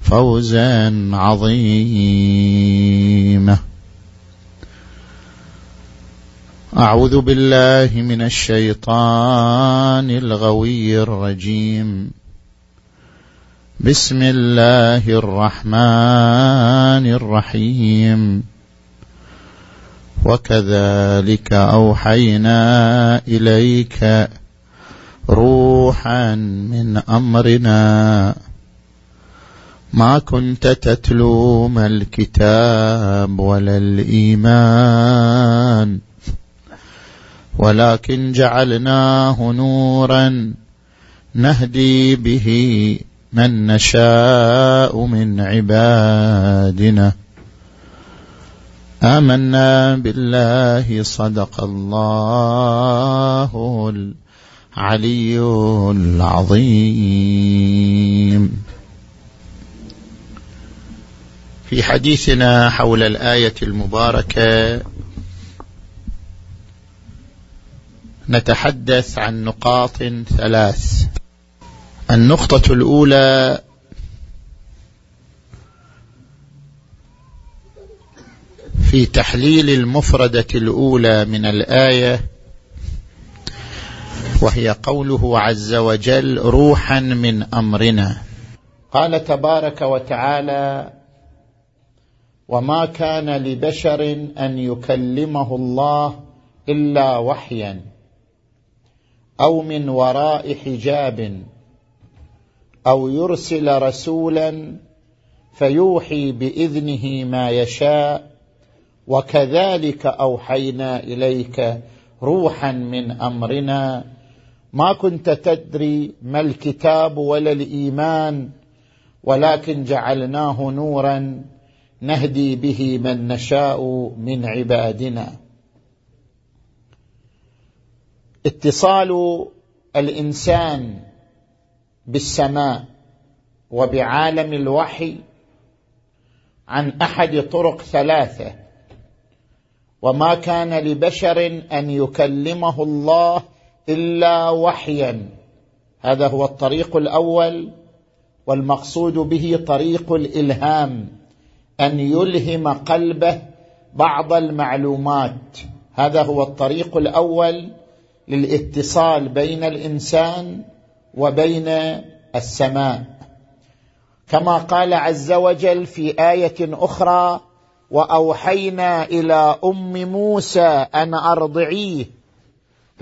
فوزا عظيما. أعوذ بالله من الشيطان الغوي الرجيم. بسم الله الرحمن الرحيم. وكذلك أوحينا إليك روحا من أمرنا. ما كنت تتلو ما الكتاب ولا الإيمان ولكن جعلناه نورا نهدي به من نشاء من عبادنا. آمنا بالله صدق الله العلي العظيم. في حديثنا حول الآية المباركة نتحدث عن نقاط ثلاث. النقطة الأولى في تحليل المفردة الأولى من الآية وهي قوله عز وجل روحا من أمرنا. قال تبارك وتعالى وما كان لبشر أن يكلمه الله إلا وحيا أو من وراء حجاب أو يرسل رسولا فيوحي بإذنه ما يشاء وكذلك أوحينا إليك روحا من أمرنا. ما كنت تدري ما الكتاب ولا الإيمان ولكن جعلناه نورا نهدي به من نشاء من عبادنا. اتصال الإنسان بالسماء وبعالم الوحي عن أحد طرق ثلاثة وما كان لبشر أن يكلمه الله إلا وحيا. هذا هو الطريق الأول والمقصود به طريق الإلهام أن يلهم قلبه بعض المعلومات. هذا هو الطريق الأول للاتصال بين الإنسان وبين السماء. كما قال عز وجل في آية أخرى وأوحينا إلى أم موسى أن أرضعيه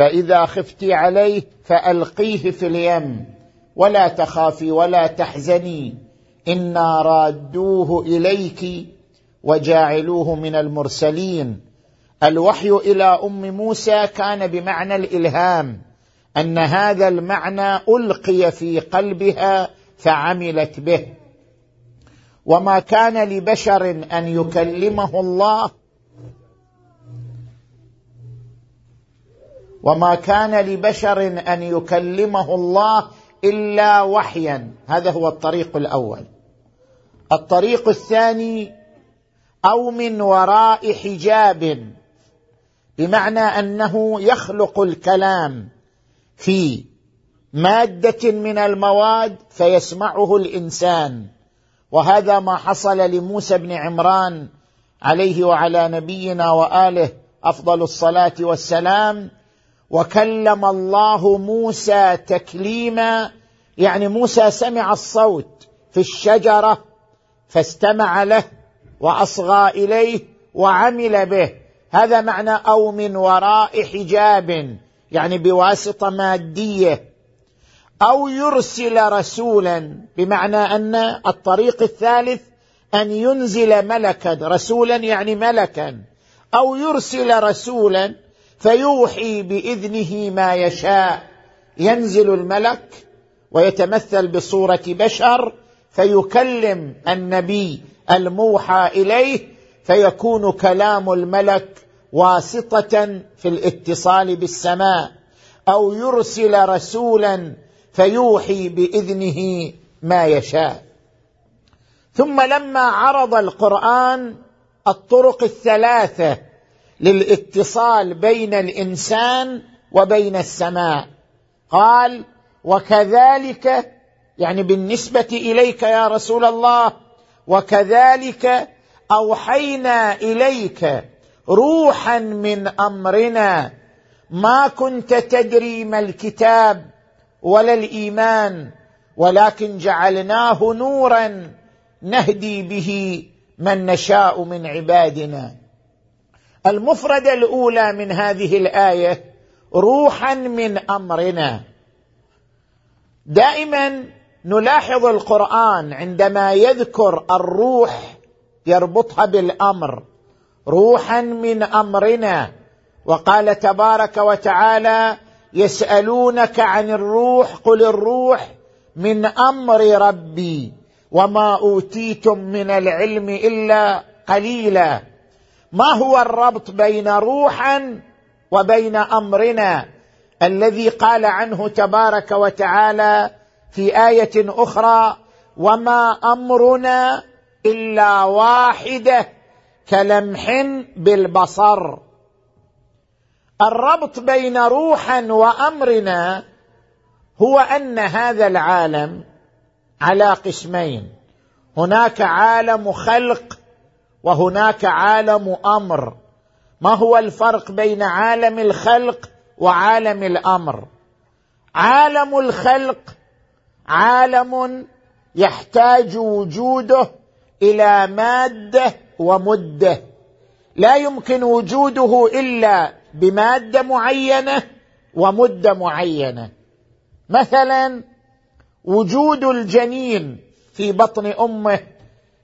فإذا خفت عليه فألقيه في اليم. ولا تخافي ولا تحزني. إنا رادوه إليك وجاعلوه من المرسلين. الوحي إلى أم موسى كان بمعنى الإلهام. أن هذا المعنى ألقي في قلبها فعملت به. وما كان لبشر أن يكلمه الله وما كان لبشر أن يكلمه الله إلا وحيا. هذا هو الطريق الأول. الطريق الثاني أو من وراء حجاب. بمعنى أنه يخلق الكلام في مادة من المواد فيسمعه الإنسان. وهذا ما حصل لموسى بن عمران عليه وعلى نبينا وآله أفضل الصلاة والسلام وكلم الله موسى تكليما يعني موسى سمع الصوت في الشجرة فاستمع له وأصغى إليه وعمل به. هذا معنى أو من وراء حجاب يعني بواسطة مادية. أو يرسل رسولا بمعنى أن الطريق الثالث أن ينزل ملكا رسولا يعني ملكا. أو يرسل رسولا فيوحي بإذنه ما يشاء. ينزل الملك ويتمثل بصورة بشر فيكلم النبي الموحى إليه فيكون كلام الملك واسطة في الاتصال بالسماء. أو يرسل رسولا فيوحي بإذنه ما يشاء. ثم لما عرض القرآن الطرق الثلاثة للاتصال بين الإنسان وبين السماء. قال وكذلك يعني بالنسبة إليك يا رسول الله وكذلك أوحينا إليك روحا من أمرنا ما كنت تدري ما الكتاب ولا الإيمان ولكن جعلناه نورا نهدي به من نشاء من عبادنا. المفرده الأولى من هذه الآية روحا من أمرنا. دائما نلاحظ القرآن عندما يذكر الروح يربطها بالأمر. روحا من أمرنا. وقال تبارك وتعالى يسألونك عن الروح قل الروح من أمر ربي وما أوتيتم من العلم إلا قليلا. ما هو الربط بين روحا وبين أمرنا؟ الذي قال عنه تبارك وتعالى في آية أخرى وما أمرنا إلا واحدة كلمح بالبصر. الربط بين روحا وأمرنا هو أن هذا العالم على قسمين. هناك عالم خلق وهناك عالم أمر. ما هو الفرق بين عالم الخلق وعالم الأمر؟ عالم الخلق عالم يحتاج وجوده إلى مادة ومدة. لا يمكن وجوده إلا بمادة معينة ومدة معينة. مثلا وجود الجنين في بطن أمه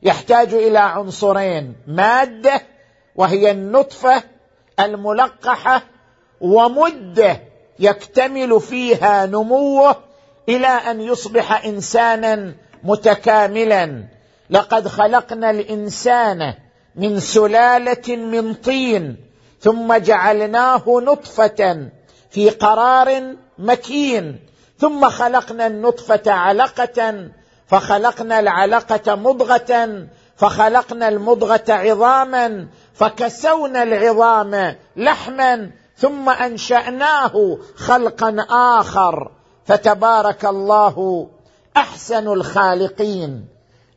يحتاج إلى عنصرين مادة وهي النطفة الملقحة ومدة يكتمل فيها نموه إلى أن يصبح إنسانا متكاملا. لقد خلقنا الإنسان من سلالة من طين ثم جعلناه نطفة في قرار مكين ثم خلقنا النطفة علقة فخلقنا العلقة مضغة فخلقنا المضغة عظاما فكسونا العظام لحما ثم أنشأناه خلقا آخر. فتبارك الله أحسن الخالقين.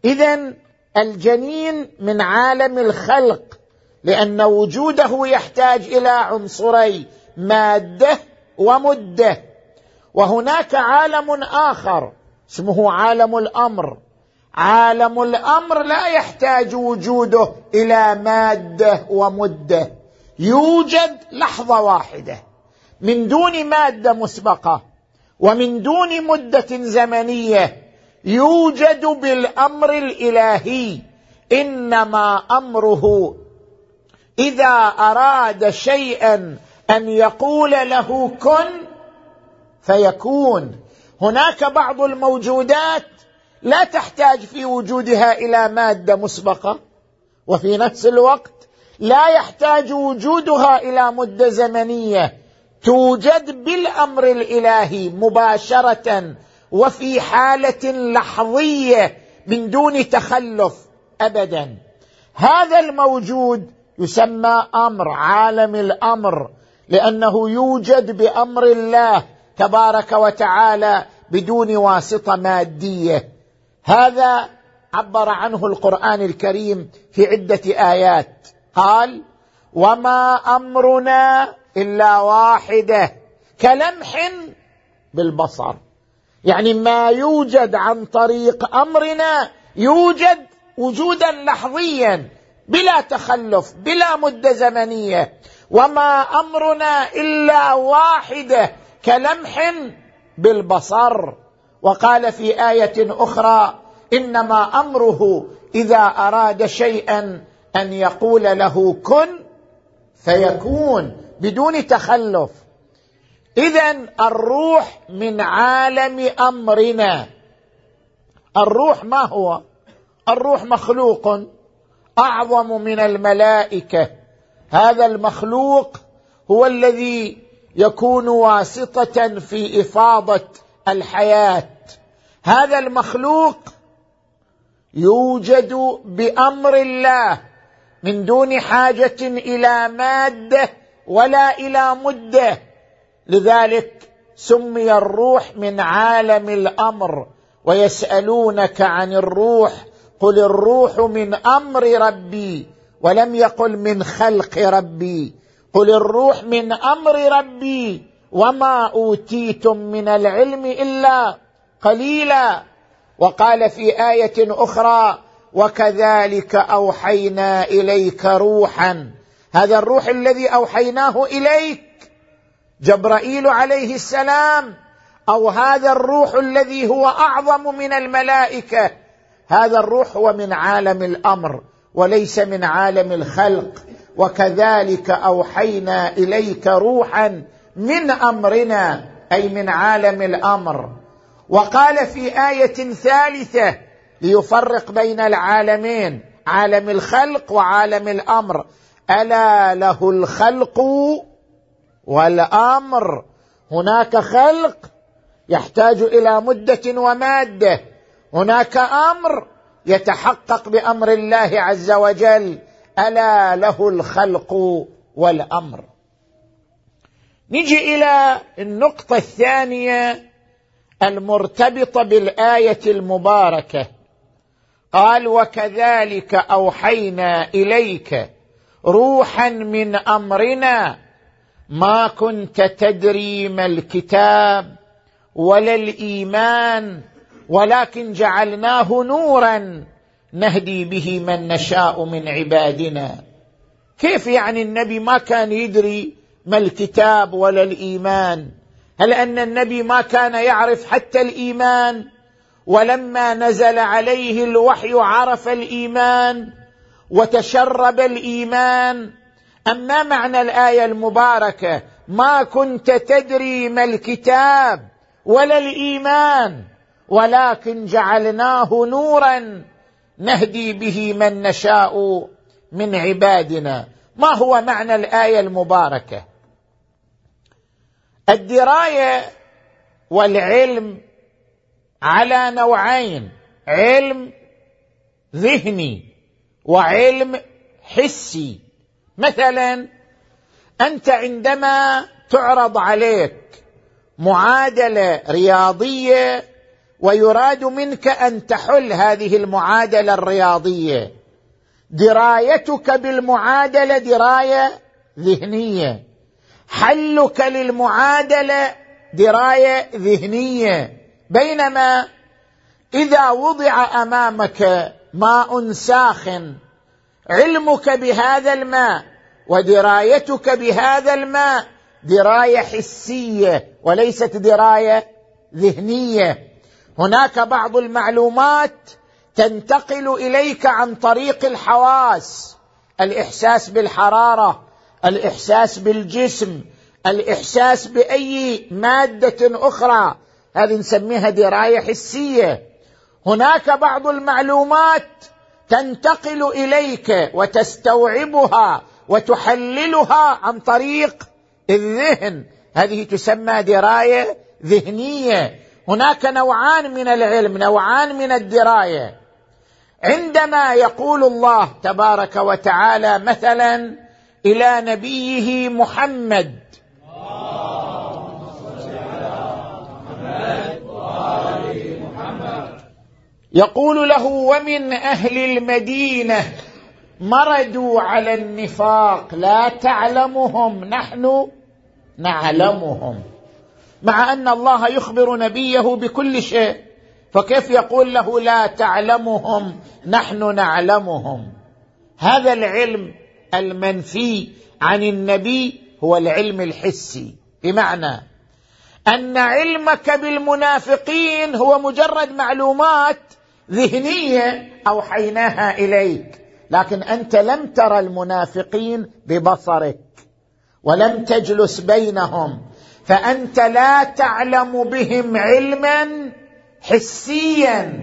اذا الجنين من عالم الخلق لأن وجوده يحتاج إلى عنصري مادة ومدة. وهناك عالم آخر اسمه عالم الأمر. عالم الأمر لا يحتاج وجوده إلى مادة ومدة. يوجد لحظة واحدة. من دون مادة مسبقة ومن دون مدة زمنية يوجد بالأمر الإلهي. إنما أمره إذا أراد شيئا أن يقول له كن فيكون. هناك بعض الموجودات لا تحتاج في وجودها إلى مادة مسبقة وفي نفس الوقت لا يحتاج وجودها إلى مدة زمنية توجد بالأمر الإلهي مباشرة وفي حالة لحظية من دون تخلف ابدا. هذا الموجود يسمى أمر عالم الأمر لأنه يوجد بأمر الله تبارك وتعالى بدون واسطة مادية. هذا عبر عنه القرآن الكريم في عدة آيات. قال وما أمرنا إلا واحدة كلمح بالبصر. يعني ما يوجد عن طريق أمرنا يوجد وجودا لحظيا بلا تخلف بلا مدة زمنية. وما أمرنا إلا واحدة كلمح بالبصر. وقال في آية أخرى إنما أمره إذا أراد شيئا أن يقول له كن فيكون بدون تخلف. اذا الروح من عالم أمرنا. الروح ما هو؟ الروح مخلوق أعظم من الملائكة. هذا المخلوق هو الذي يكون واسطة في إفاضة الحياة. هذا المخلوق يوجد بأمر الله من دون حاجة إلى مادة ولا إلى مدة. لذلك سمي الروح من عالم الأمر ويسألونك عن الروح. قل الروح من أمر ربي ولم يقل من خلق ربي. قل الروح من أمر ربي وما اوتيتم من العلم الا قليلا وقال في إيه أخرى وكذلك اوحينا اليك روحا. هذا الروح الذي اوحيناه اليك. جبرائيل عليه السلام. أو هذا الروح الذي هو اعظم من الملائكه. هذا الروح هو من عالم الأمر وليس من عالم الخلق. وكذلك أوحينا إليك روحا من أمرنا أي من عالم الأمر. وقال في آية ثالثة ليفرق بين العالمين عالم الخلق وعالم الأمر. ألا له الخلق والأمر. هناك خلق يحتاج إلى مدة ومادة. هناك أمر يتحقق بأمر الله عز وجل. ألا له الخلق والأمر. نجي إلى النقطة الثانية المرتبطة بالآية المباركة. قال وكذلك أوحينا إليك روحا من أمرنا ما كنت تدري ما الكتاب ولا الإيمان ولكن جعلناه نورا نهدي به من نشاء من عبادنا. كيف يعني النبي ما كان يدري ما الكتاب ولا الإيمان؟ هل أن النبي ما كان يعرف حتى الإيمان؟ ولما نزل عليه الوحي عرف الإيمان وتشرب الإيمان. أما معنى الآية المباركة ما كنت تدري ما الكتاب ولا الإيمان ولكن جعلناه نورا. نهدي به من نشاء من عبادنا. ما هو معنى الآية المباركة؟ الدراية والعلم على نوعين علم ذهني وعلم حسي. مثلا أنت عندما تعرض عليك معادلة رياضية ويراد منك أن تحل هذه المعادلة الرياضية. درايتك بالمعادلة دراية ذهنية. حلك للمعادلة دراية ذهنية. بينما إذا وضع أمامك ماء ساخن علمك بهذا الماء ودرايتك بهذا الماء دراية حسية وليست دراية ذهنية. هناك بعض المعلومات تنتقل إليك عن طريق الحواس. الإحساس بالحرارة الإحساس بالجسم الإحساس بأي مادة أخرى. هذه نسميها دراية حسية. هناك بعض المعلومات تنتقل إليك وتستوعبها وتحللها عن طريق الذهن. هذه تسمى دراية ذهنية. هناك نوعان من العلم نوعان من الدراية. عندما يقول الله تبارك وتعالى مثلا إلى نبيه محمد يقول له ومن أهل المدينة مردوا على النفاق لا تعلمهم نحن نعلمهم. مع أن الله يخبر نبيه بكل شيء. فكيف يقول له لا تعلمهم نحن نعلمهم؟ هذا العلم المنفي عن النبي هو العلم الحسي. بمعنى أن علمك بالمنافقين هو مجرد معلومات ذهنية أوحيناها إليك. لكن أنت لم ترى المنافقين ببصرك ولم تجلس بينهم فأنت لا تعلم بهم علما حسيا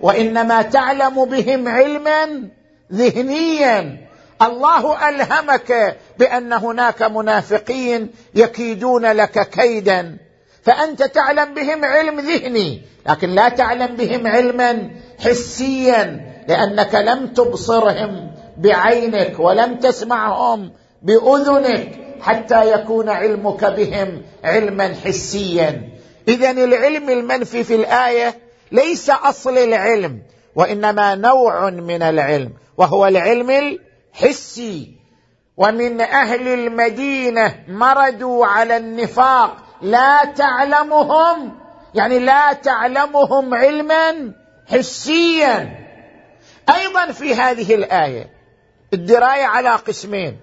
وإنما تعلم بهم علما ذهنيا. الله ألهمك بأن هناك منافقين يكيدون لك كيدا. فأنت تعلم بهم علم ذهني لكن لا تعلم بهم علما حسيا لأنك لم تبصرهم بعينك ولم تسمعهم بأذنك. حتى يكون علمك بهم علما حسيا. اذا العلم المنفي في الآية ليس أصل العلم وإنما نوع من العلم وهو العلم الحسي. ومن أهل المدينة مردوا على النفاق لا تعلمهم يعني لا تعلمهم علما حسيا. أيضا في هذه الآية الدراية على قسمين.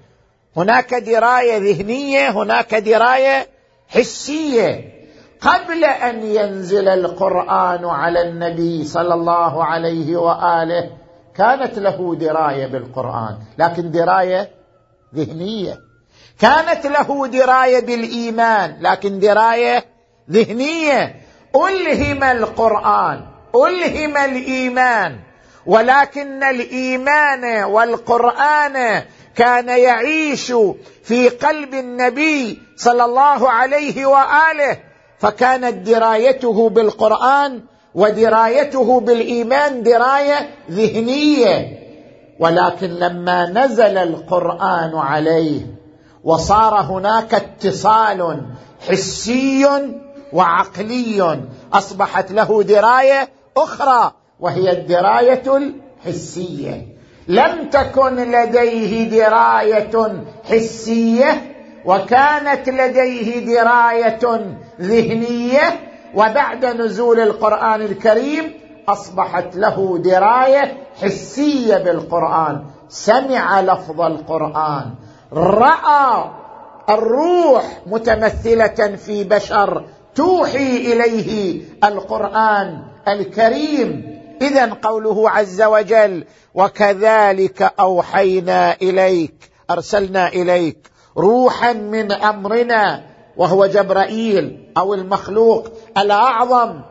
هناك دراية ذهنية هناك دراية حسية. قبل أن ينزل القرآن على النبي صلى الله عليه وآله كانت له دراية بالقرآن لكن دراية ذهنية. كانت له دراية بالإيمان لكن دراية ذهنية. ألهم القرآن ألهم الإيمان ولكن الإيمان والقرآن كان يعيش في قلب النبي صلى الله عليه وآله فكانت درايته بالقرآن ودرايته بالإيمان دراية ذهنية. ولكن لما نزل القرآن عليه وصار هناك اتصال حسي وعقلي أصبحت له دراية أخرى وهي الدراية الحسية. لم تكن لديه دراية حسية وكانت لديه دراية ذهنية وبعد نزول القرآن الكريم أصبحت له دراية حسية بالقرآن. سمع لفظ القرآن. رأى الروح متمثلة في بشر توحي إليه القرآن الكريم. اذا قوله عز وجل وكذلك أوحينا إليك أرسلنا إليك روحا من أمرنا وهو جبرائيل أو المخلوق الأعظم.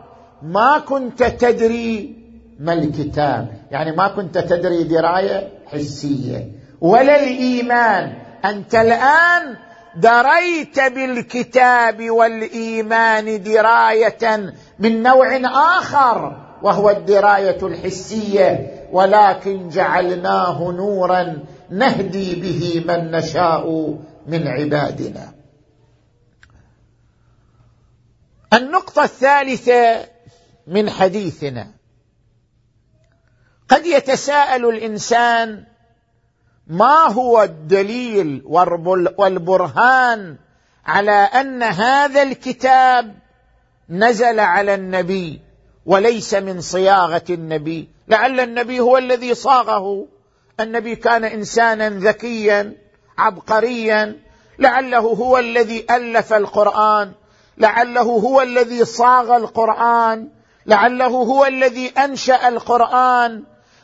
ما كنت تدري ما الكتاب يعني ما كنت تدري دراية حسية ولا الإيمان. أنت الآن دريت بالكتاب والإيمان دراية من نوع آخر. وهو الدراية الحسية ولكن جعلناه نورا نهدي به من نشاء من عبادنا. النقطة الثالثة من حديثنا. قد يتساءل الإنسان ما هو الدليل والبرهان على أن هذا الكتاب نزل على النبي وليس من صياغة النبي. لعل النبي هو الذي صاغه. النبي كان إنسانا ذكيا عبقريا. لعله هو الذي ألف القرآن. لعله هو الذي صاغ القرآن. لعله هو الذي أنشأ القرآن.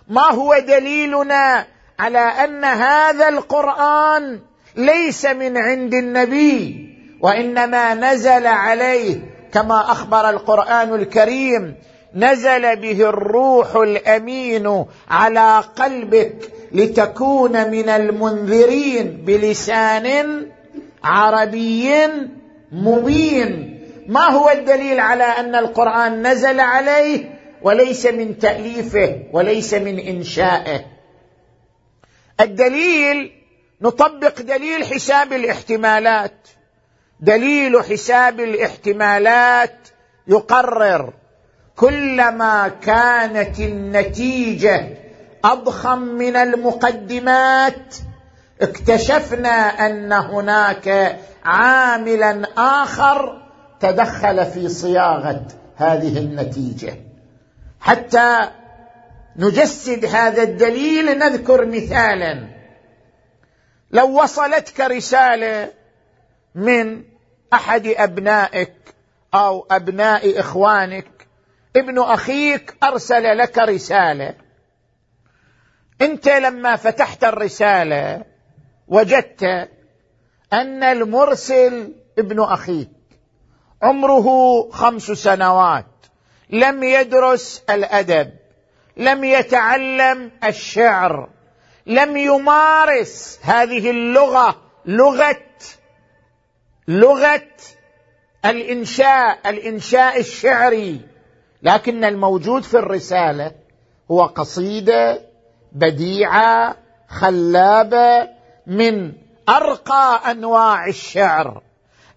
ما هو دليلنا على أن هذا القرآن ليس من عند النبي؟ وإنما نزل عليه كما أخبر القرآن الكريم. نزل به الروح الأمين على قلبك لتكون من المنذرين بلسان عربي مبين. ما هو الدليل على أن القرآن نزل عليه؟ وليس من تأليفه وليس من إنشائه. الدليل نطبق دليل حساب الاحتمالات. دليل حساب الاحتمالات يقرر. كلما كانت النتيجة أضخم من المقدمات اكتشفنا أن هناك عاملا آخر تدخل في صياغة هذه النتيجة. حتى نجسد هذا الدليل نذكر مثالا. لو وصلتك رسالة من أحد أبنائك أو أبناء إخوانك ابن أخيك أرسل لك رسالة. أنت لما فتحت الرسالة وجدت أن المرسل ابن أخيك عمره خمس سنوات لم يدرس الأدب لم يتعلم الشعر لم يمارس هذه اللغة لغة لغة الإنشاء الإنشاء الشعري. لكن الموجود في الرسالة هو قصيدة بديعة خلابة من أرقى أنواع الشعر.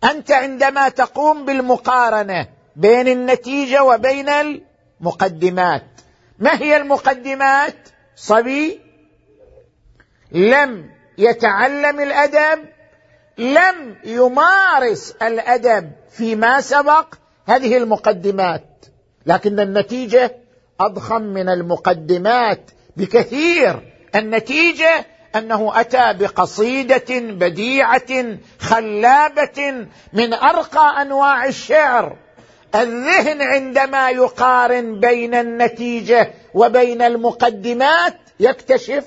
أنت عندما تقوم بالمقارنة بين النتيجة وبين المقدمات ما هي المقدمات؟ صبي لم يتعلم الأدب لم يمارس الأدب فيما سبق هذه المقدمات. لكن النتيجة أضخم من المقدمات بكثير. النتيجة أنه أتى بقصيدة بديعة خلابة من أرقى أنواع الشعر. الذهن عندما يقارن بين النتيجة وبين المقدمات يكتشف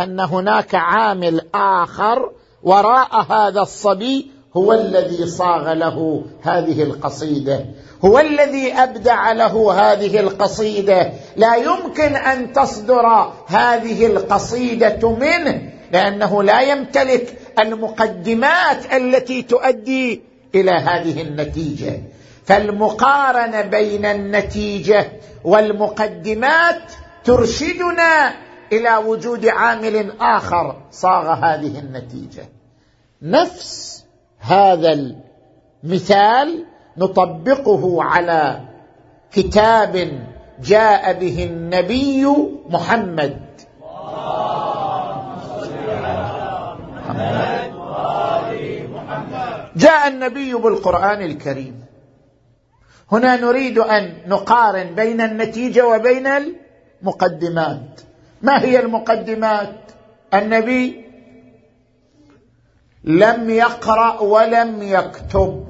أن هناك عامل آخر وراء هذا الصبي هو الذي صاغ له هذه القصيدة. هو الذي أبدع له هذه القصيدة. لا يمكن أن تصدر هذه القصيدة منه لأنه لا يمتلك المقدمات التي تؤدي إلى هذه النتيجة. فالمقارنة بين النتيجة والمقدمات ترشدنا إلى وجود عامل آخر صاغ هذه النتيجة. نفس هذا المثال نطبقه على كتاب جاء به النبي محمد. جاء النبي بالقرآن الكريم. هنا نريد أن نقارن بين النتيجة وبين المقدمات. ما هي المقدمات؟ النبي لم يقرأ ولم يكتب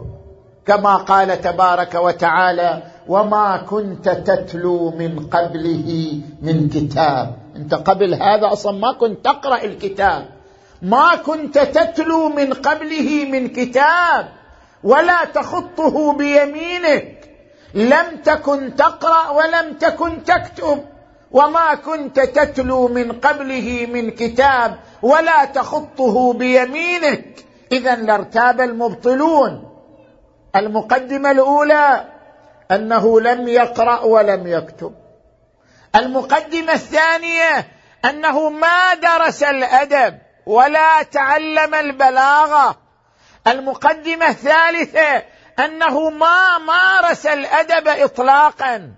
كما قال تبارك وتعالى وما كنت تتلو من قبله من كتاب. أنت قبل هذا أصلا ما كنت تقرأ الكتاب. ما كنت تتلو من قبله من كتاب ولا تخطه بيمينك لم تكن تقرأ ولم تكن تكتب. وما كنت تتلو من قبله من كتاب ولا تخطه بيمينك. اذا لارتاب المبطلون. المقدمة الأولى أنه لم يقرأ ولم يكتب. المقدمة الثانية أنه ما درس الأدب ولا تعلم البلاغة. المقدمة الثالثة أنه ما مارس الأدب اطلاقا.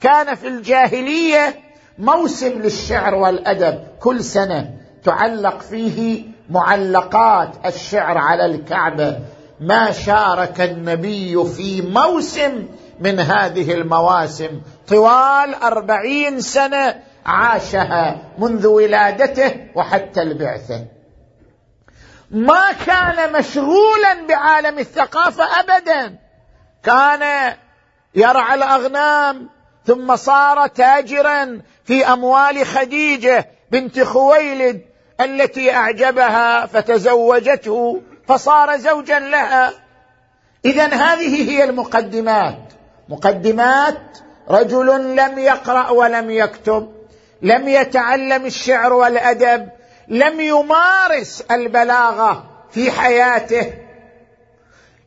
كان في الجاهلية موسم للشعر والأدب كل سنة تعلق فيه معلقات الشعر على الكعبة. ما شارك النبي في موسم من هذه المواسم. طوال أربعين سنة عاشها منذ ولادته وحتى البعثة. ما كان مشغولا بعالم الثقافة أبدا. كان يرعى الأغنام ثم صار تاجرا في أموال خديجة بنت خويلد التي أعجبها فتزوجته فصار زوجا لها. اذا هذه هي المقدمات. مقدمات رجل لم يقرأ ولم يكتب لم يتعلم الشعر والأدب لم يمارس البلاغة في حياته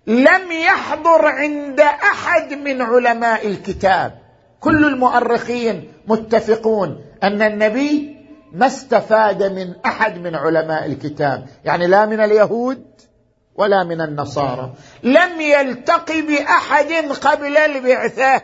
لم يحضر عند أحد من علماء الكتاب. كل المؤرخين متفقون أن النبي ما استفاد من أحد من علماء الكتاب يعني لا من اليهود ولا من النصارى. لم يلتق بأحد قبل البعثة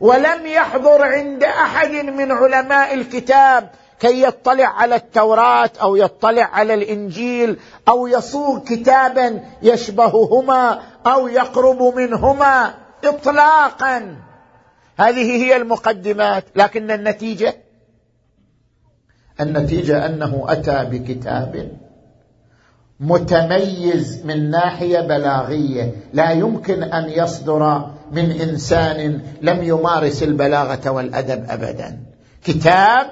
ولم يحضر عند أحد من علماء الكتاب كي يطلع على التوراة أو يطلع على الإنجيل أو يصوغ كتابا يشبههما أو يقرب منهما اطلاقا. هذه هي المقدمات لكن النتيجة؟ النتيجة أنه أتى بكتاب متميز من ناحية بلاغية. لا يمكن أن يصدر من إنسان لم يمارس البلاغة والأدب ابدا. كتاب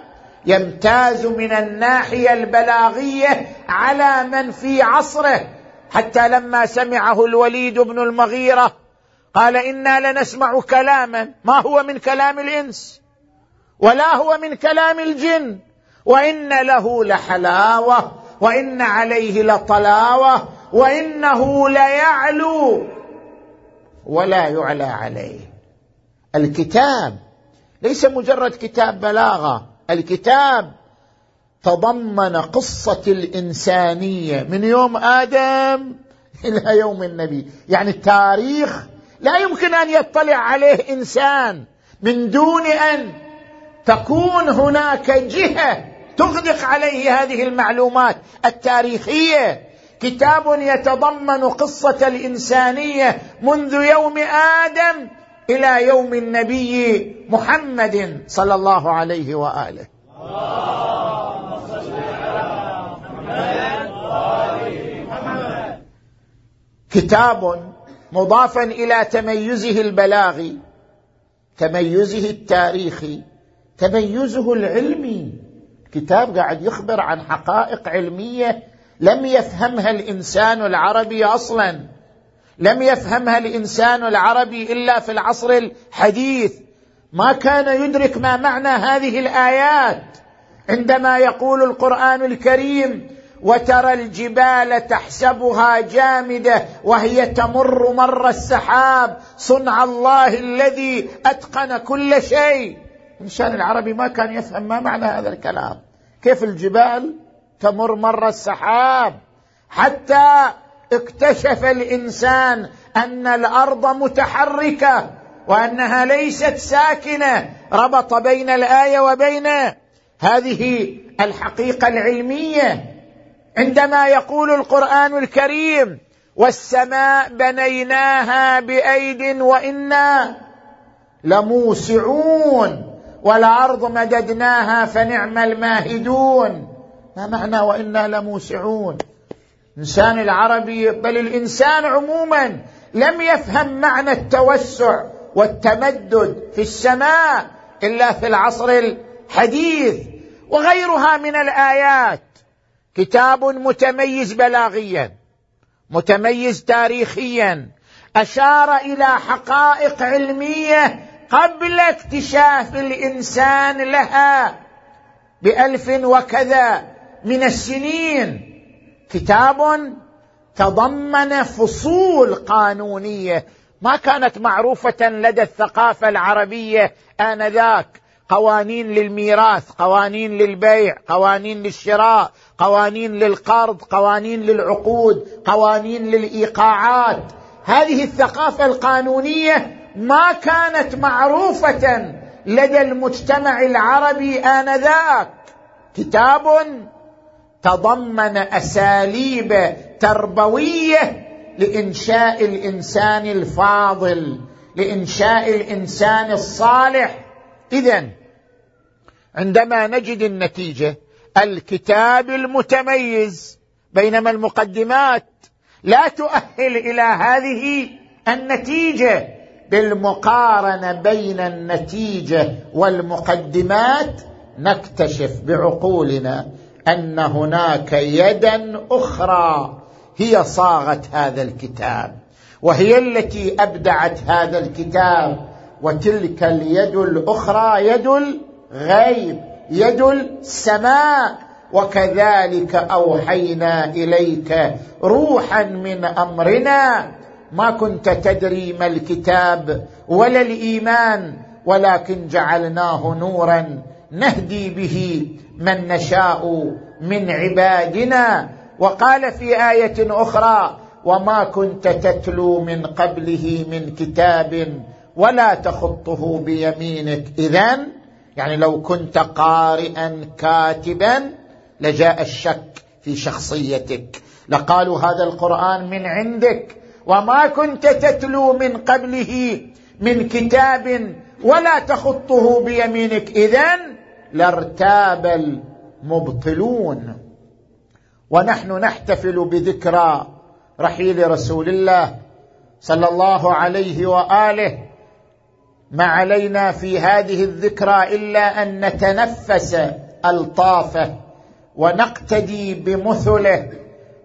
يمتاز من الناحية البلاغية على من في عصره. حتى لما سمعه الوليد بن المغيرة قال إنا لنسمع كلاما. ما هو من كلام الإنس؟ ولا هو من كلام الجن. وإن له لحلاوة وإن عليه لطلاوة وإنه ليعلو ولا يعلى عليه. الكتاب ليس مجرد كتاب بلاغة. الكتاب تضمن قصة الإنسانية من يوم آدم إلى يوم النبي. يعني التاريخ لا يمكن أن يطلع عليه إنسان من دون أن تكون هناك جهة تغدق عليه هذه المعلومات التاريخية. كتاب يتضمن قصة الإنسانية منذ يوم آدم إلى يوم النبي محمد صلى الله عليه وآله. كتاب مضافا إلى تميزه البلاغي تميزه التاريخي تميزه العلمي كتاب قاعد يخبر عن حقائق علمية لم يفهمها الإنسان العربي أصلا لم يفهمها الإنسان العربي إلا في العصر الحديث. ما كان يدرك ما معنى هذه الآيات. عندما يقول القرآن الكريم وترى الجبال تحسبها جامدة وهي تمر مر السحاب. صنع الله الذي أتقن كل شيء. الانسان العربي ما كان يفهم ما معنى هذا الكلام. كيف الجبال تمر مر السحاب؟ حتى اكتشف الإنسان أن الأرض متحركة وأنها ليست ساكنة. ربط بين الآية وبين هذه الحقيقة العلمية. عندما يقول القرآن الكريم والسماء بنيناها بأيد وإنا لموسعون والأرض مددناها فنعم الماهدون. ما معنى وإنا لموسعون الانسان العربي بل الإنسان عموما لم يفهم معنى التوسع والتمدد في السماء إلا في العصر الحديث وغيرها من الآيات. كتاب متميز بلاغيا متميز تاريخيا أشار إلى حقائق علمية قبل اكتشاف الإنسان لها بألف وكذا من السنين. كتاب تضمن فصول قانونية ما كانت معروفة لدى الثقافة العربية آنذاك. قوانين للميراث قوانين للبيع قوانين للشراء قوانين للقرض قوانين للعقود قوانين للإيقاعات. هذه الثقافة القانونية ما كانت معروفة لدى المجتمع العربي آنذاك. كتاب تضمن أساليب تربوية لإنشاء الإنسان الفاضل لإنشاء الإنسان الصالح. اذا عندما نجد النتيجة الكتاب المتميز بينما المقدمات لا تؤهل إلى هذه النتيجة بالمقارنة بين النتيجة والمقدمات نكتشف بعقولنا أن هناك يدا أخرى هي صاغت هذا الكتاب وهي التي أبدعت هذا الكتاب وتلك اليد الأخرى يد الغيب يد السماء وكذلك أوحينا إليك روحا من أمرنا. ما كنت تدري ما الكتاب ولا الإيمان ولكن جعلناه نورا نهدي به من نشاء من عبادنا. وقال في آية أخرى وما كنت تتلو من قبله من كتاب ولا تخطه بيمينك. اذا يعني لو كنت قارئا كاتبا لجاء الشك في شخصيتك. لقالوا هذا القرآن من عندك وما كنت تتلو من قبله من كتاب ولا تخطه بيمينك. اذا لارتاب المبطلون. ونحن نحتفل بذكرى رحيل رسول الله صلى الله عليه وآله ما علينا في هذه الذكرى إلا أن نتنفس ألطافه ونقتدي بمثله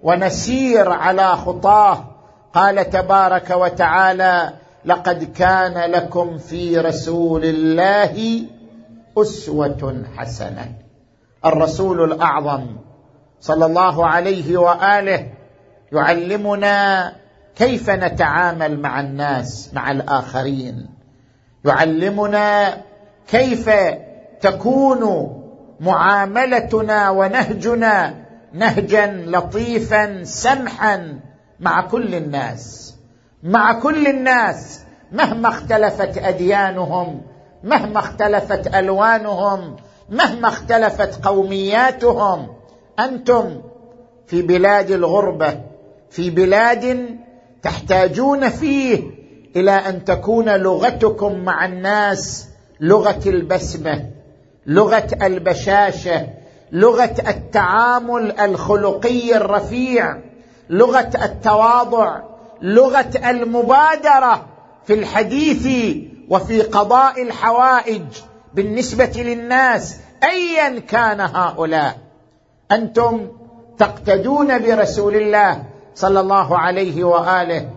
ونسير على خطاه. قال تبارك وتعالى لقد كان لكم في رسول الله أسوة حسنة. الرسول الأعظم صلى الله عليه وآله يعلمنا كيف نتعامل مع الناس مع الآخرين. يعلمنا كيف تكون معاملتنا ونهجنا نهجا لطيفا سمحا مع كل الناس. مع كل الناس مهما اختلفت أديانهم مهما اختلفت ألوانهم مهما اختلفت قومياتهم. أنتم في بلاد الغربة في بلاد تحتاجون فيه إلى أن تكون لغتكم مع الناس لغة البسمة لغة البشاشة لغة التعامل الخلقي الرفيع لغة التواضع لغة المبادرة في الحديث وفي قضاء الحوائج بالنسبة للناس ايا كان هؤلاء. أنتم تقتدون برسول الله صلى الله عليه وآله.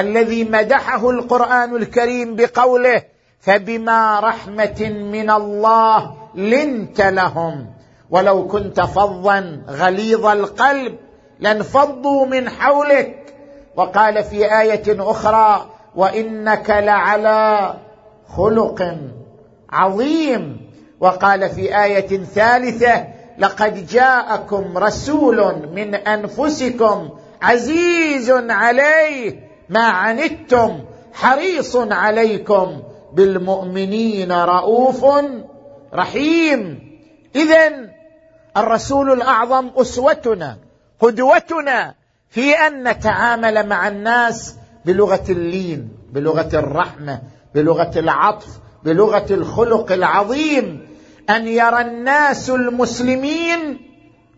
الذي مدحه القرآن الكريم بقوله فبما رحمة من الله لنت لهم. ولو كنت فظا غليظ القلب لانفضوا من حولك. وقال في آية أخرى وإنك لعلى خلق عظيم. وقال في آية ثالثة لقد جاءكم رسول من أنفسكم عزيز عليه ما عنتم حريص عليكم بالمؤمنين رؤوف رحيم. اذا الرسول الأعظم أسوتنا قدوتنا في أن نتعامل مع الناس بلغة اللين بلغة الرحمة بلغة العطف بلغة الخلق العظيم. أن يرى الناس المسلمين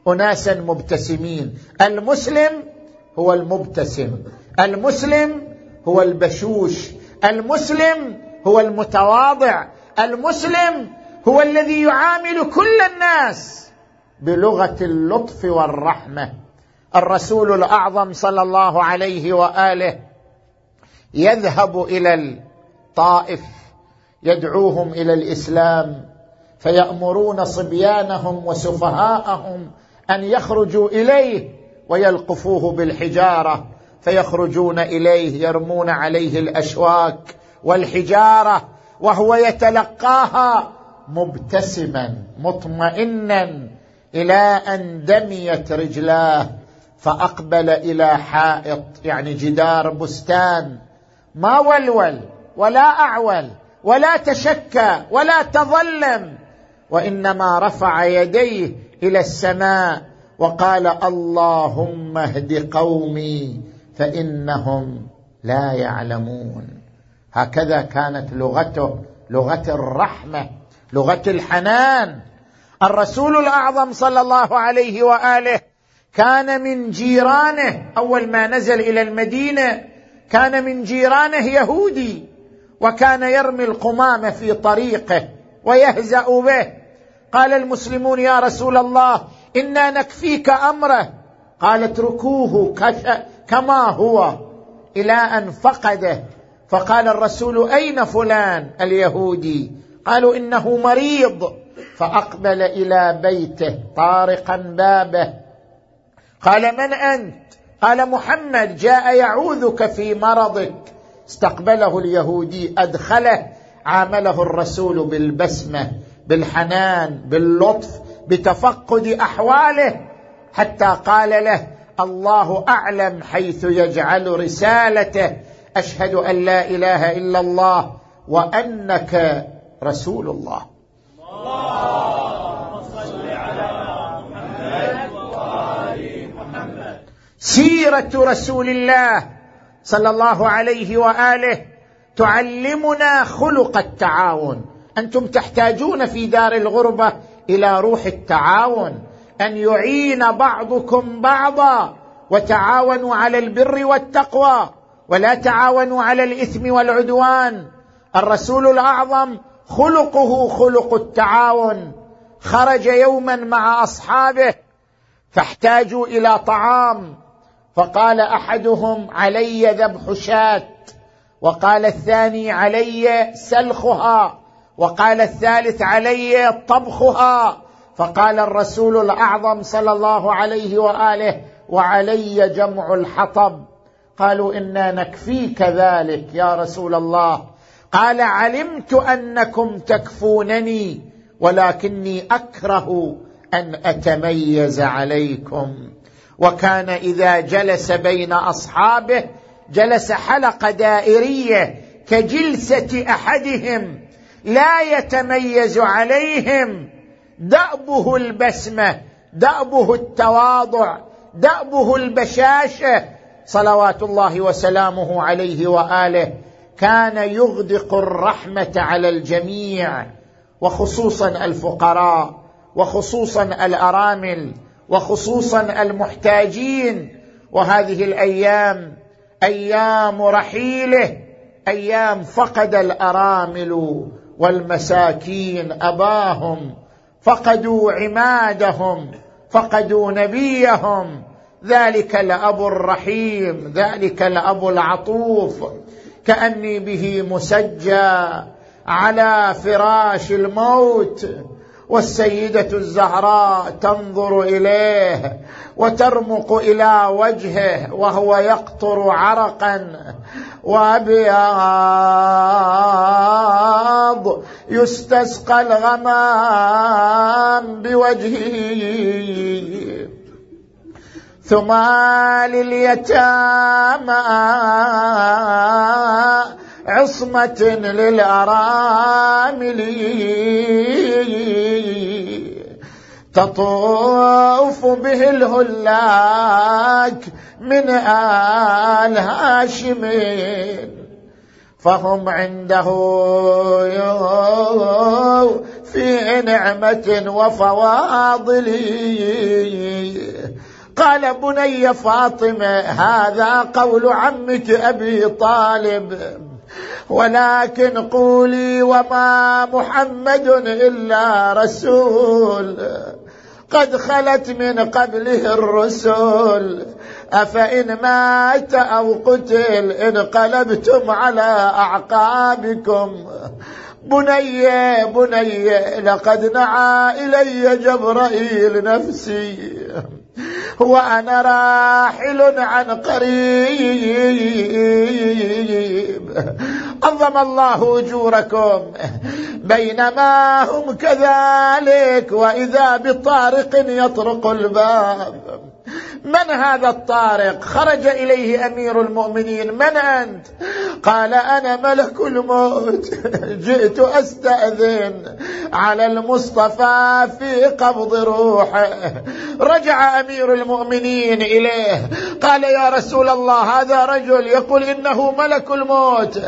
اناسا مبتسمين. المسلم هو المبتسم. المسلم هو البشوش المسلم هو المتواضع المسلم هو الذي يعامل كل الناس بلغة اللطف والرحمة. الرسول الأعظم صلى الله عليه وآله يذهب إلى الطائف يدعوهم إلى الإسلام فيأمرون صبيانهم وسفهاءهم أن يخرجوا إليه ويلقفوه بالحجارة. فيخرجون إليه يرمون عليه الأشواك والحجارة وهو يتلقاها مبتسما مطمئنا إلى أن دميت رجلاه فأقبل إلى حائط يعني جدار بستان. ما ولول ولا أعول ولا تشكى ولا تظلم وإنما رفع يديه إلى السماء وقال اللهم اهد قومي فإنهم لا يعلمون. هكذا كانت لغته لغة الرحمة لغة الحنان. الرسول الأعظم صلى الله عليه وآله كان من جيرانه أول ما نزل إلى المدينة كان من جيرانه يهودي وكان يرمي القمامة في طريقه ويهزأ به. قال المسلمون يا رسول الله إنا نكفيك أمره. قال اتركوه كما هو إلى أن فقده. فقال الرسول أين فلان اليهودي؟ قالوا إنه مريض. فأقبل إلى بيته طارقا بابه. قال من أنت؟ قال محمد جاء يعوذك في مرضك. استقبله اليهودي أدخله. عامله الرسول بالبسمة بالحنان باللطف بتفقد أحواله. حتى قال له الله أعلم حيث يجعل رسالته. أشهد أن لا إله إلا الله وأنك رسول الله. اللهم صل على محمد محمد سيرة رسول الله صلى الله عليه وآله تعلمنا خلق التعاون. أنتم تحتاجون في دار الغربة إلى روح التعاون. أن يعين بعضكم بعضا وتعاونوا على البر والتقوى ولا تعاونوا على الإثم والعدوان. الرسول الأعظم خلقه خلق التعاون. خرج يوما مع أصحابه فاحتاجوا إلى طعام. فقال أحدهم علي ذبح شاة. وقال الثاني علي سلخها. وقال الثالث علي طبخها. فقال الرسول الأعظم صلى الله عليه وآله وعلي جمع الحطب. قالوا إنا نكفيك ذلك يا رسول الله. قال علمت أنكم تكفونني ولكني أكره أن أتميز عليكم. وكان إذا جلس بين أصحابه جلس حلقة دائرية كجلسة أحدهم لا يتميز عليهم. دأبه البسمة دأبه التواضع دأبه البشاشة. صلوات الله وسلامه عليه وآله. كان يغدق الرحمة على الجميع وخصوصا الفقراء وخصوصا الأرامل وخصوصا المحتاجين. وهذه الأيام أيام رحيله أيام فقد الأرامل والمساكين أباهم. فقدوا عمادهم فقدوا نبيهم. ذلك الاب الرحيم ذلك الاب العطوف. كأني به مسجى على فراش الموت. والسيدة الزهراء تنظر إليه وترمق إلى وجهه وهو يقطر عرقا وأبيض يستسقى الغمام بوجهه. ثم لليتامى عصمة للأرامل تطوف به الهلاك من آل هاشم فهم عنده في نعمة وفواضل. قال بني فاطمة هذا قول عمك أبي طالب. ولكن قولي وما محمد إلا رسول. قد خلت من قبله الرسل أفإن مات أو قتل انقلبتم على أعقابكم. بني بني لقد نعى إلي جبرائيل نفسي. وأنا راحل عن قريب. عظم الله أجوركم. بينما هم كذلك وإذا بطارق يطرق الباب. من هذا الطارق؟ خرج إليه أمير المؤمنين. من أنت؟ قال أنا ملك الموت. جئت أستأذن على المصطفى في قبض روحه. رجع أمير المؤمنين إليه. قال يا رسول الله هذا رجل يقول إنه ملك الموت.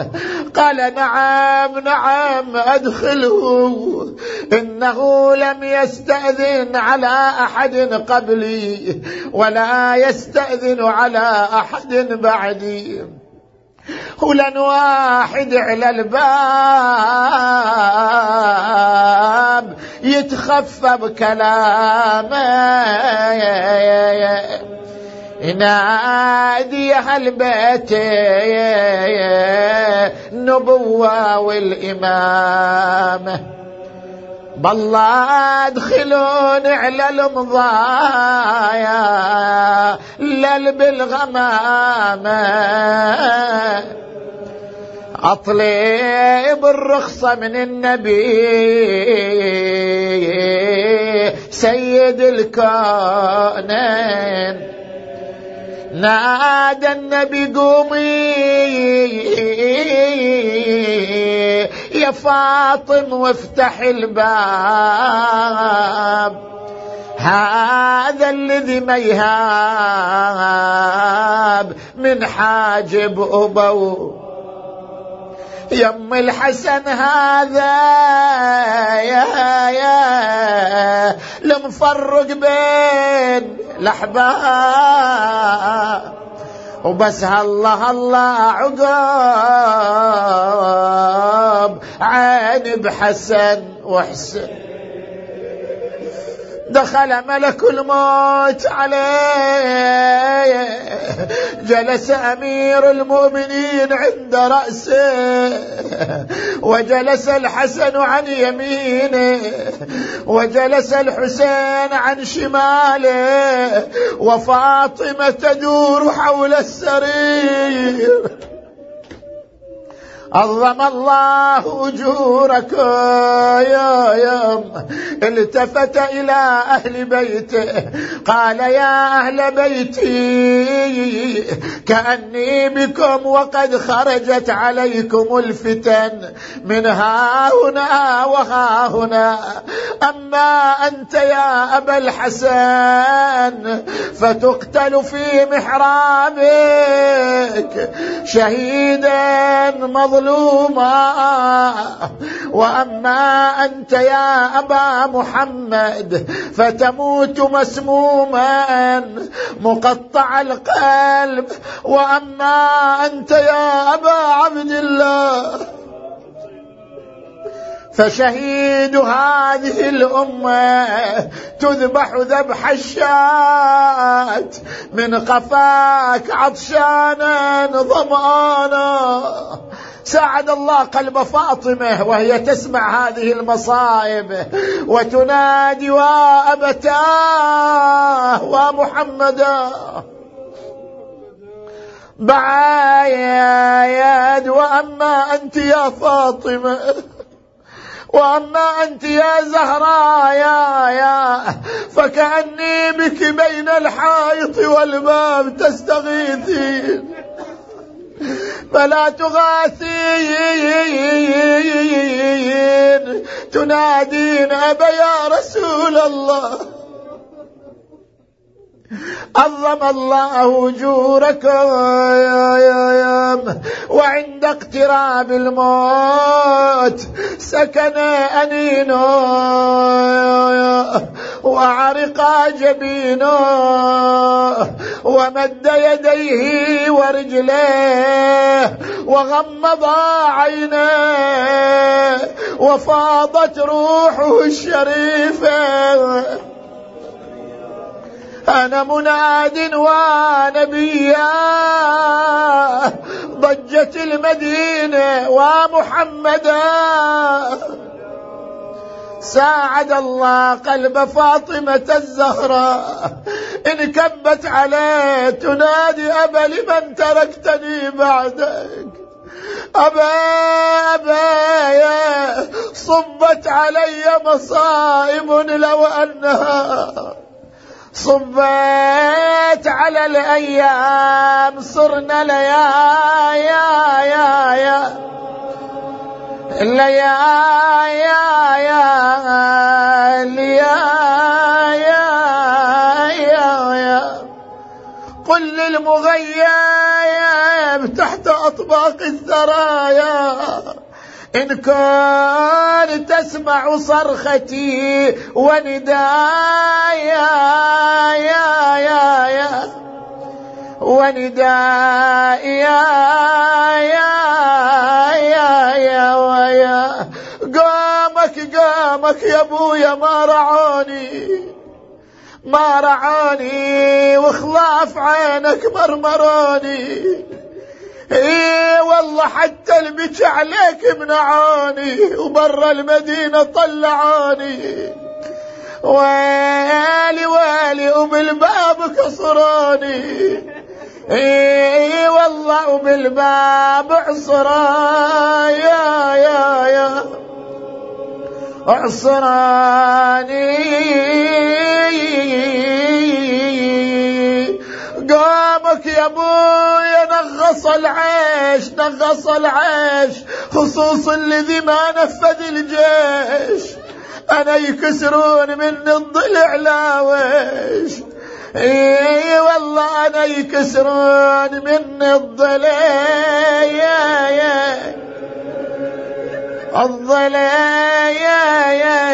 قال نعم نعم أدخله. إنه لم يستأذن على أحد قبلي ولا يستأذن على أحد بعدي. ولن واحد على الباب يتخفى بكلامه. نادي هالبيت نبوة والإمامة. بالله ادخلون على المضايا لل بالغمامة. أطلب الرخصة من النبي. سيد الكونين نادى النبي قومي. يا فاطم وافتح الباب. هذا الذي ما يهاب من حاجب أبو يم الحسن هذا يا يا لمفرق بين الاحباب وبس هالله الله عقاب عين بحسن وحسن. دخل ملك الموت عليه. جلس أمير المؤمنين عند رأسه. وجلس الحسن عن يمينه. وجلس الحسين عن شماله. وفاطمة تدور حول السرير. عظم الله اجوركم يا يوم التفت إلى أهل بيته. قال يا أهل بيتي كأني بكم وقد خرجت عليكم الفتن من ها هنا وها هنا. أما أنت يا أبا الحسن فتقتل في محرابك شهيدا مظلوما. مظلوما. وأما أنت يا أبا محمد فتموت مسموما مقطع القلب. وأما أنت يا أبا عبد الله فشهيد هذه الأمة تذبح ذبح الشاة. من قفاك عطشانا ظمآنا. ساعد الله قلب فاطمة وهي تسمع هذه المصائب. وتنادي وابتاه ومحمدا بعايد واما أنت يا فاطمة. وأما أنت يا زهراء يا يا فكأني بك بين الحائط والباب تستغيثين فلا تغاثين تنادين أبا يا رسول الله. عظم الله اجوركم وعند اقتراب الموت سكن انينه وعرق جبينه ومد يديه ورجليه وغمض عينيه وفاضت روحه الشريفة. أنا مناد ونبيا. ضجت المدينة ومحمدا. ساعد الله قلب فاطمة الزهراء إن كبت عليه تنادي أبا لمن تركتني بعدك؟ أبا أبا يا. صبت علي مصائب لو أنها صبيت على الأيام صرنا ليا يا يا. يا ليا يا يا ليا يا يا يا. قل للمغيب تحت أطباق الثرايا. إن كنت تسمع صرختي وندايا يا يا يا. وندايا يا يا يا ويا. قامك قامك يا أبويا ما رعوني ما رعوني. وخلاف عينك مرمروني. إيه والله حتى البك عليك منعوني وبرا المدينة طلعوني ويلي ويلي وبالباب كسروني اي والله وبالباب عصرا يا يا يا. عصراني. قامك يا ابويا نغص العيش نغص العيش خصوصا الذي ما نفذ الجيش أنا يكسرون من الضلع لا ويش اي والله أنا يكسرون من الضلع الضلع يا يا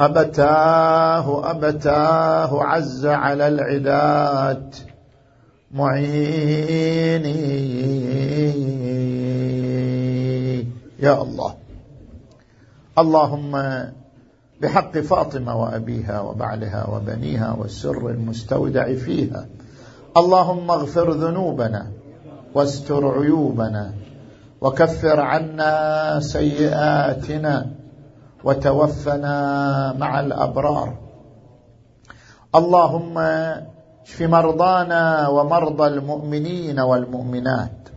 أبتاه أبتاه عز على العداد. معيني. يا الله. اللهم بحق فاطمة وأبيها وبعلها وبنيها والسر المستودع فيها. اللهم اغفر ذنوبنا واستر عيوبنا وكفر عنا سيئاتنا. وتوفنا مع الأبرار. اللهم اشف مرضانا ومرضى المؤمنين والمؤمنات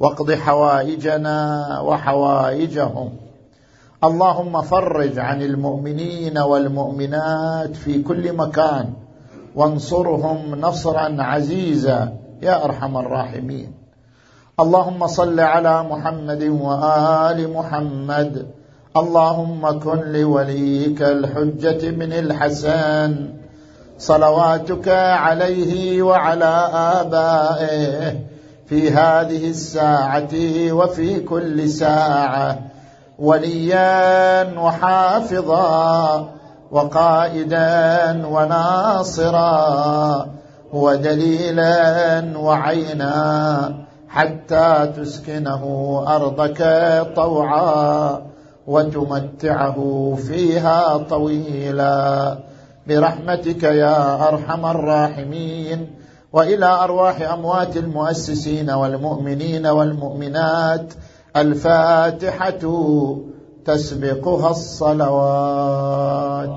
واقض حوائجنا وحوائجهم. اللهم فرج عن المؤمنين والمؤمنات في كل مكان وانصرهم نصرا عزيزا يا أرحم الراحمين. اللهم صل على محمد وآل محمد اللهم كن لوليك الحجة بن الحسن صلواتك عليه وعلى آبائه في هذه الساعة وفي كل ساعة وليا وحافظا وقائدا وناصرا ودليلا وعينا حتى تسكنه أرضك طوعا. وتمتعه فيها طويلا. برحمتك يا أرحم الراحمين. وإلى أرواح أموات المؤسسين والمؤمنين والمؤمنات الفاتحة تسبقها الصلوات.